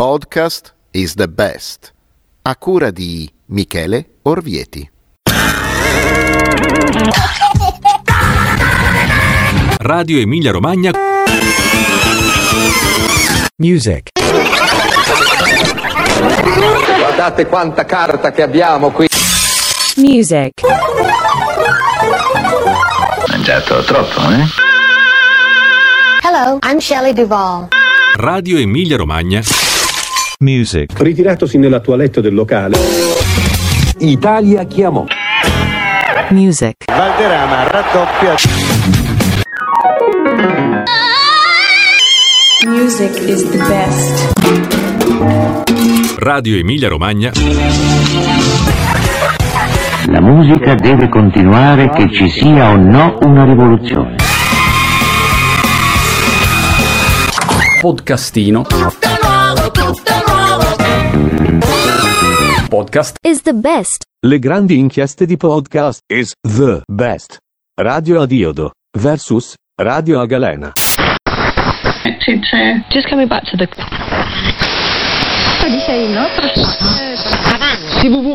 podcast is the best. A cura di Michele Orvieti. Radio Emilia Romagna. Music. Guardate quanta carta che abbiamo qui. Music. Mangiato troppo, eh? Hello, I'm Shelley Duvall. Radio Emilia Romagna. Music. Ritiratosi nella toilette del locale. Italia chiamò. Music. Valderrama raddoppia. Music is the best. Radio Emilia Romagna. La musica deve continuare che ci sia o no una rivoluzione. Podcastino. Podcast Is the best. Le grandi inchieste di podcast is the best. Radio Adiodo versus Radio Agalena. Just coming back to the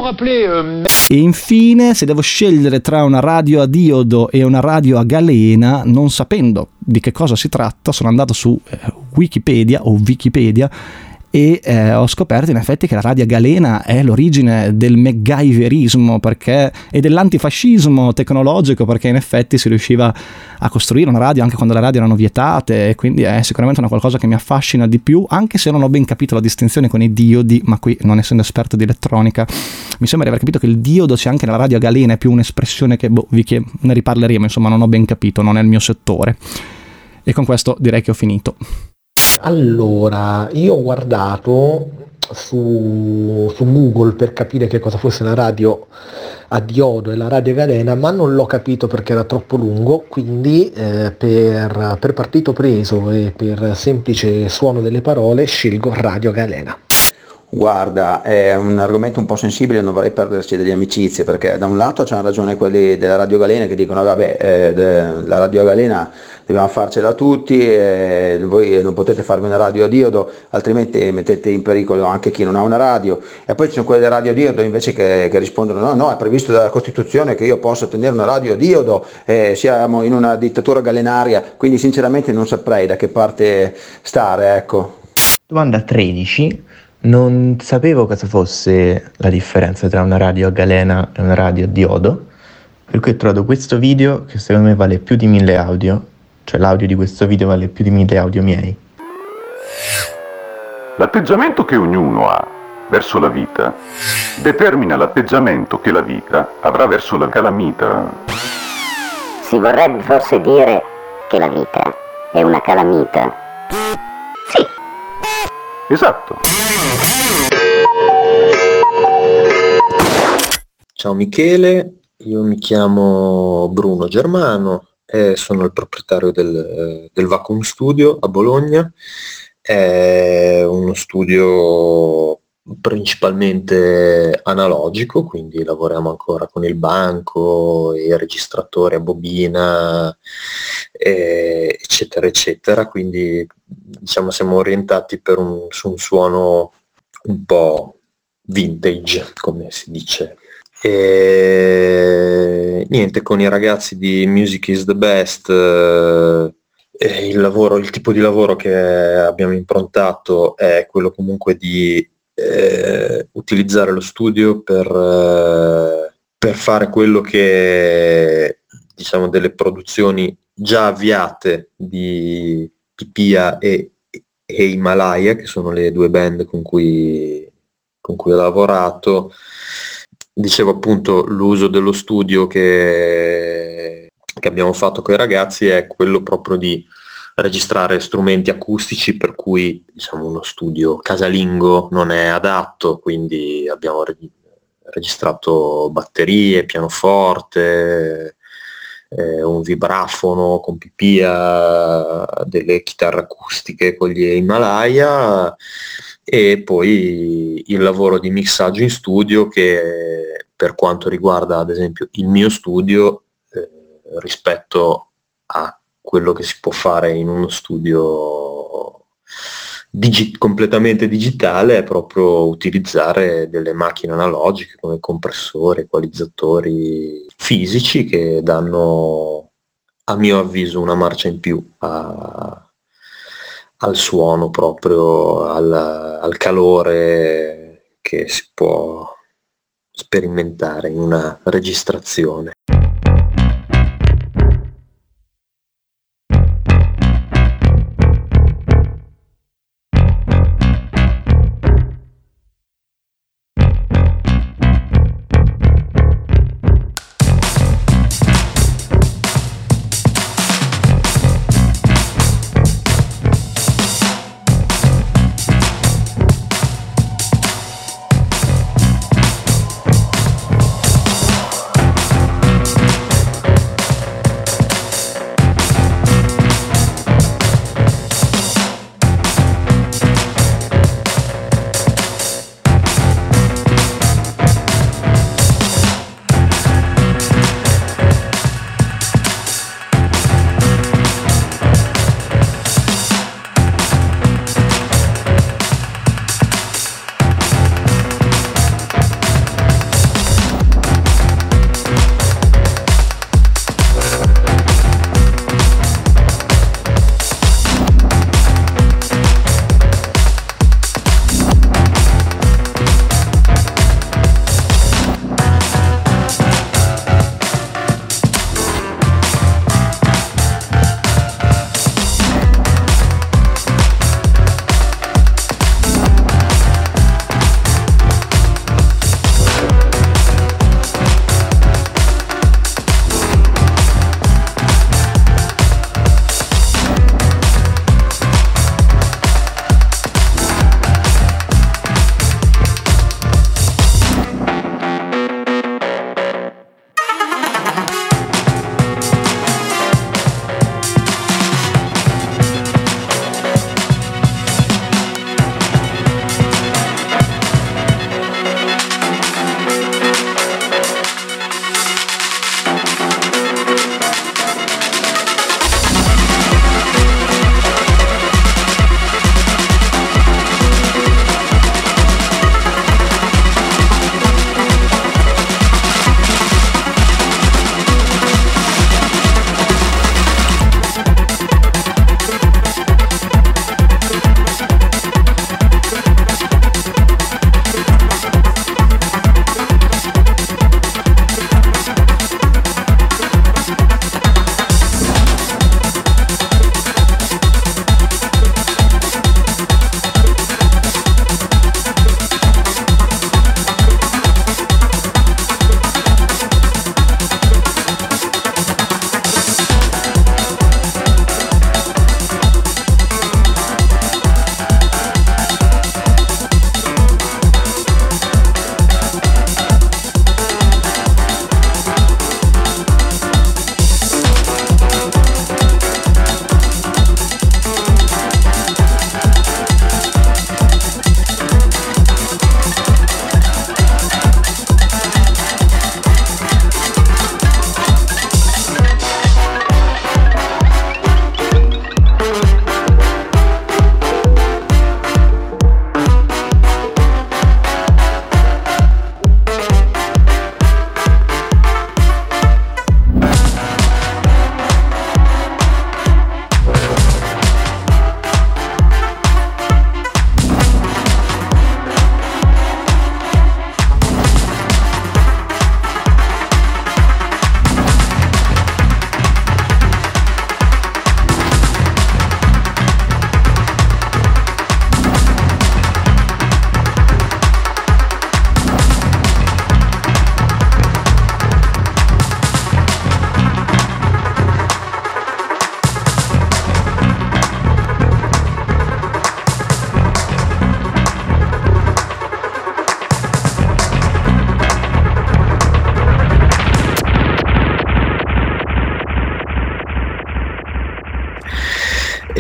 rappelez euh, E infine, se devo scegliere tra una radio a diodo e una radio a galena, non sapendo di che cosa si tratta, sono andato su eh, Wikipedia o Wikipedia e eh, ho scoperto in effetti che la radio galena è l'origine del MacGyverismo perché, e dell'antifascismo tecnologico perché in effetti si riusciva a costruire una radio anche quando le radio erano vietate e quindi è sicuramente una qualcosa che mi affascina di più anche se non ho ben capito la distinzione con i diodi ma qui non essendo esperto di elettronica mi sembra di aver capito che il diodo sia anche nella radio galena è più un'espressione che boh, vi che ne riparleremo insomma non ho ben capito non è il mio settore. E con questo direi che ho finito allora, io ho guardato su, su, Google per capire che cosa fosse la radio a diodo e la radio galena, ma non l'ho capito perché era troppo lungo, quindi eh, per, per partito preso e per semplice suono delle parole scelgo radio galena. Guarda, è un argomento un po' sensibile, non vorrei perderci delle amicizie, perché da un lato c'hanno ragione quelli della Radio Galena che dicono vabbè, eh, de, la Radio Galena dobbiamo farcela tutti, eh, voi non potete farvi una radio a diodo, altrimenti mettete in pericolo anche chi non ha una radio. E poi ci sono quelle della radio a diodo invece che, che, rispondono no, no, è previsto dalla Costituzione che io possa tenere una radio a diodo, eh, siamo in una dittatura galenaria, quindi sinceramente non saprei da che parte stare, ecco. Domanda 13 non sapevo cosa fosse la differenza tra una radio a galena e una radio a diodo, per cui ho trovato questo video che secondo me vale più di mille audio, cioè l'audio di questo video vale più di mille audio miei. L'atteggiamento che ognuno ha verso la vita determina l'atteggiamento che la vita avrà verso la calamita. Si vorrebbe forse dire che la vita è una calamita. Sì. Esatto. Ciao Michele, io mi chiamo Bruno Germano e sono il proprietario del, del Vacuum Studio a Bologna. È uno studio principalmente analogico, quindi lavoriamo ancora con il banco, i registratori a bobina, eccetera, eccetera. Quindi diciamo siamo orientati un, su un suono un po' vintage, come si dice. E niente, con i ragazzi di Music is the Best, eh, il, lavoro, il tipo di lavoro che abbiamo improntato è quello comunque di eh, utilizzare lo studio per, eh, per fare quello che diciamo delle produzioni già avviate di Pipia e, e Himalaya, che sono le due band con cui, con cui ho lavorato. Dicevo appunto l'uso dello studio che, che abbiamo fatto con i ragazzi è quello proprio di registrare strumenti acustici per cui diciamo, uno studio casalingo non è adatto, quindi abbiamo registrato batterie, pianoforte, eh, un vibrafono con pipia, delle chitarre acustiche con gli Himalaya e poi il lavoro di mixaggio in studio che per quanto riguarda ad esempio il mio studio eh, rispetto a quello che si può fare in uno studio digi- completamente digitale è proprio utilizzare delle macchine analogiche come compressori, equalizzatori fisici che danno a mio avviso una marcia in più a, al suono proprio, al, al calore che si può sperimentare in una registrazione.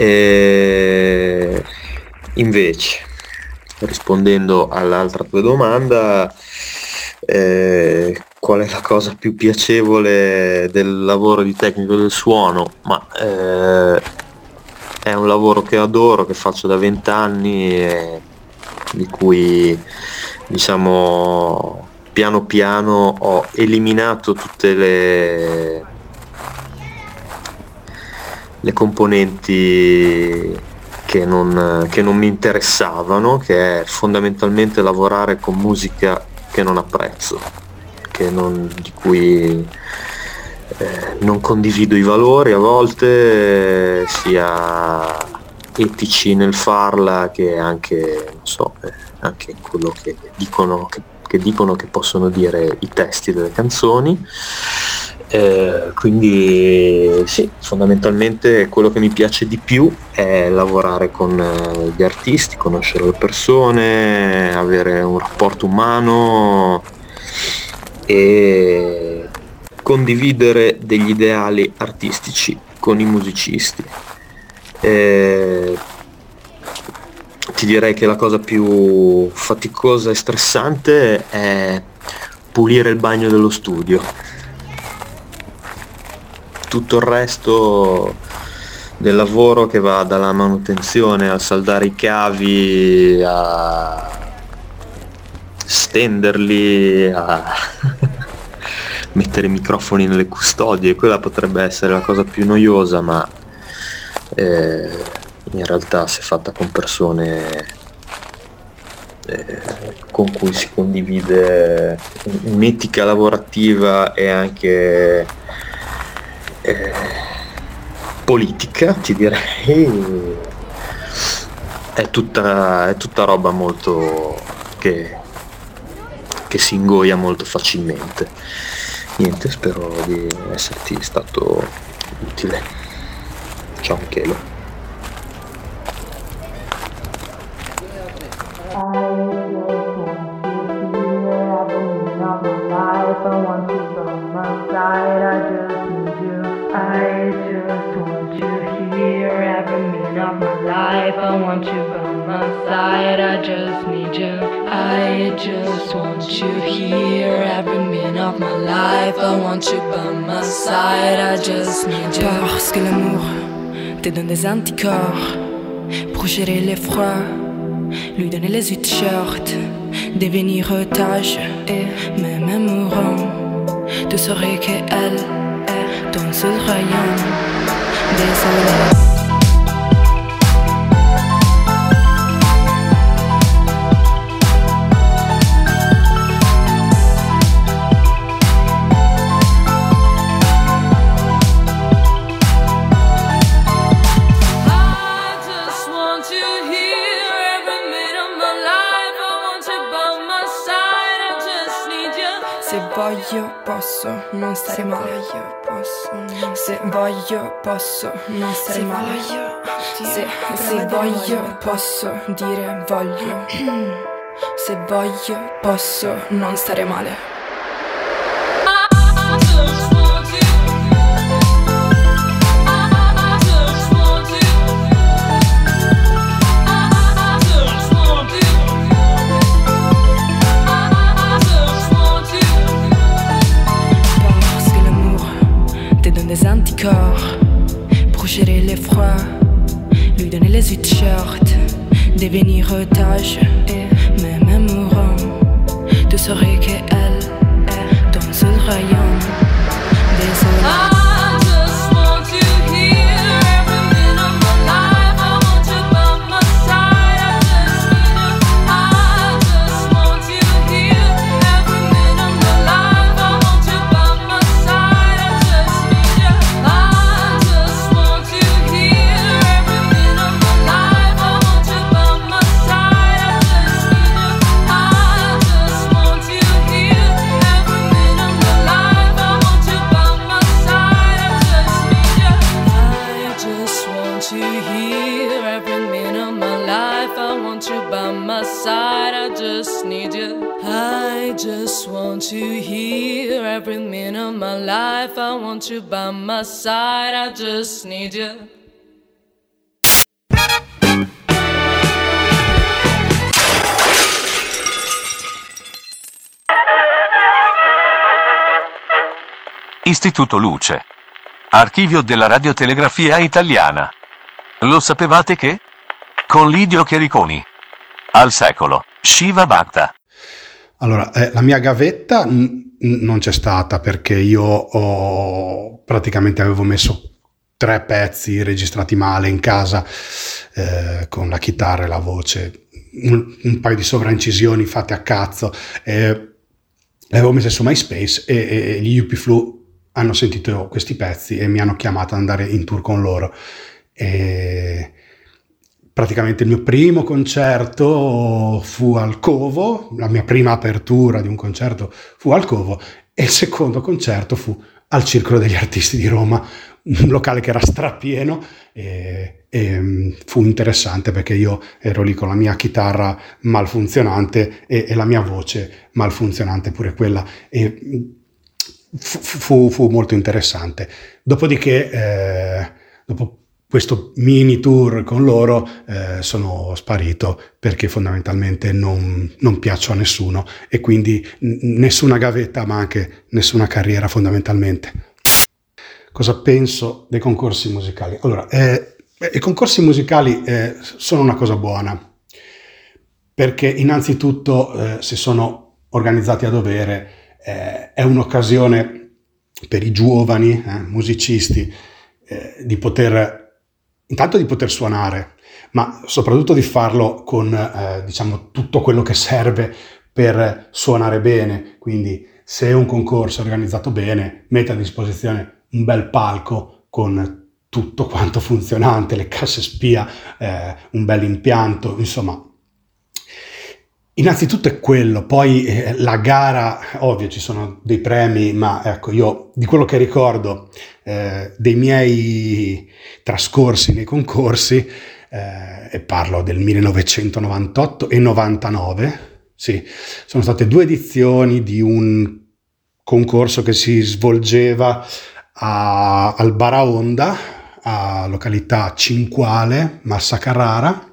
E invece, rispondendo all'altra tua domanda, eh, qual è la cosa più piacevole del lavoro di tecnico del suono? Ma eh, è un lavoro che adoro, che faccio da vent'anni e di cui diciamo piano piano ho eliminato tutte le, le componenti che non, che non mi interessavano, che è fondamentalmente lavorare con musica che non apprezzo, che non, di cui eh, non condivido i valori a volte, eh, sia etici nel farla che anche, non so, eh, anche quello che dicono che, che dicono che possono dire i testi delle canzoni. Eh, quindi sì, fondamentalmente quello che mi piace di più è lavorare con eh, gli artisti, conoscere le persone, avere un rapporto umano e condividere degli ideali artistici con i musicisti. Eh, ti direi che la cosa più faticosa e stressante è pulire il bagno dello studio. Tutto il resto del lavoro che va dalla manutenzione a saldare i cavi, a stenderli, a mettere i microfoni nelle custodie, quella potrebbe essere la cosa più noiosa, ma eh, in realtà se fatta con persone eh, con cui si condivide un'etica lavorativa e anche eh, politica, ti direi, è tutta, è tutta roba molto che, che si ingoia molto facilmente. Niente, spero di esserti stato utile. Ciao Michele. Just want you here every minute of my life. I want you by my side. I just need you. Parce que l'amour te donne des anticorps pour gérer l'effroi. Lui donner les huit shorts, devenir otage et même mourant. Tu saurais qu'elle est ton seul royaume. Désolé. Non stare se male. voglio, posso non se voglio posso non stare se male. voglio, se, se voglio. posso dire voglio. Se voglio posso non stare male her. Want you by my side. I just need you. Istituto Luce. Archivio della radiotelegrafia italiana. Lo sapevate che? Con Lidio Chericoni. Al secolo. Shiva Bhakta. Allora, eh, la mia gavetta non c'è stata perché io ho praticamente avevo messo tre pezzi registrati male in casa eh, con la chitarra e la voce, un, un, paio di sovraincisioni fatte a cazzo. Eh, le avevo messe su MySpace e, e gli UP Flu hanno sentito questi pezzi e mi hanno chiamato ad andare in tour con loro. E praticamente il mio primo concerto fu al Covo, la mia prima apertura di un concerto fu al Covo e il secondo concerto fu al Circolo degli Artisti di Roma, un locale che era strapieno e, e mm, fu interessante perché io ero lì con la mia chitarra malfunzionante e, e la mia voce malfunzionante pure quella e mm, fu, fu, fu molto interessante. Dopodiché, eh, dopo questo mini tour con loro eh, sono sparito perché fondamentalmente non, non, piaccio a nessuno e quindi n- nessuna gavetta ma anche nessuna carriera fondamentalmente. Cosa penso dei concorsi musicali? Allora, eh, i concorsi musicali eh, sono una cosa buona perché innanzitutto eh, se sono organizzati a dovere eh, è un'occasione per i giovani eh, musicisti di poter intanto di poter suonare, ma soprattutto di farlo con eh, diciamo tutto quello che serve per suonare bene. Quindi se un concorso è organizzato bene, mette a disposizione un bel palco con tutto quanto funzionante, le casse spia, eh, un bel impianto, insomma. Innanzitutto è quello, poi eh, la gara, ovvio ci sono dei premi, ma ecco io di quello che ricordo eh, dei miei trascorsi nei concorsi, eh, e parlo del 1998 e 99, sì, sono state due edizioni di un concorso che si svolgeva a, al Baraonda, a località Cinquale, Massa Carrara,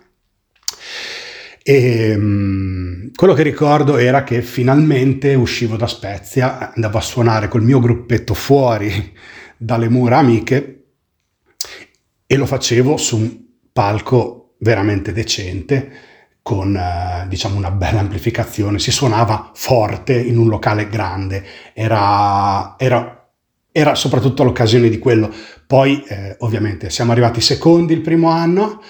e um, quello che ricordo era che finalmente uscivo da Spezia, andavo a suonare col mio gruppetto fuori dalle mura amiche e lo facevo su un palco veramente decente con eh, diciamo una bella amplificazione, si suonava forte in un locale grande, era, era, era soprattutto l'occasione di quello. Poi eh, ovviamente siamo arrivati secondi il primo anno,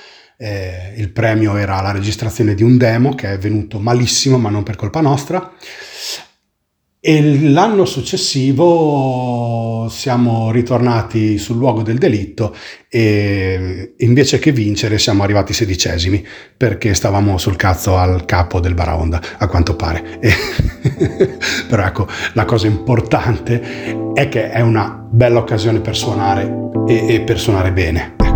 eh, il premio era la registrazione di un demo che è venuto malissimo ma non per colpa nostra e l'anno successivo siamo ritornati sul luogo del delitto e invece che vincere siamo arrivati sedicesimi perché stavamo sul cazzo al capo del Baraonda, a quanto pare. E Però ecco, la cosa importante è che è una bella occasione per suonare e, e per suonare bene.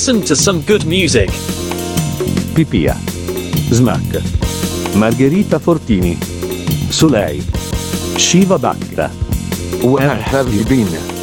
Listen to some good music. Pipia. Smack. Margherita Fortini. Soleil. Shiva Bhatta. Where have you been?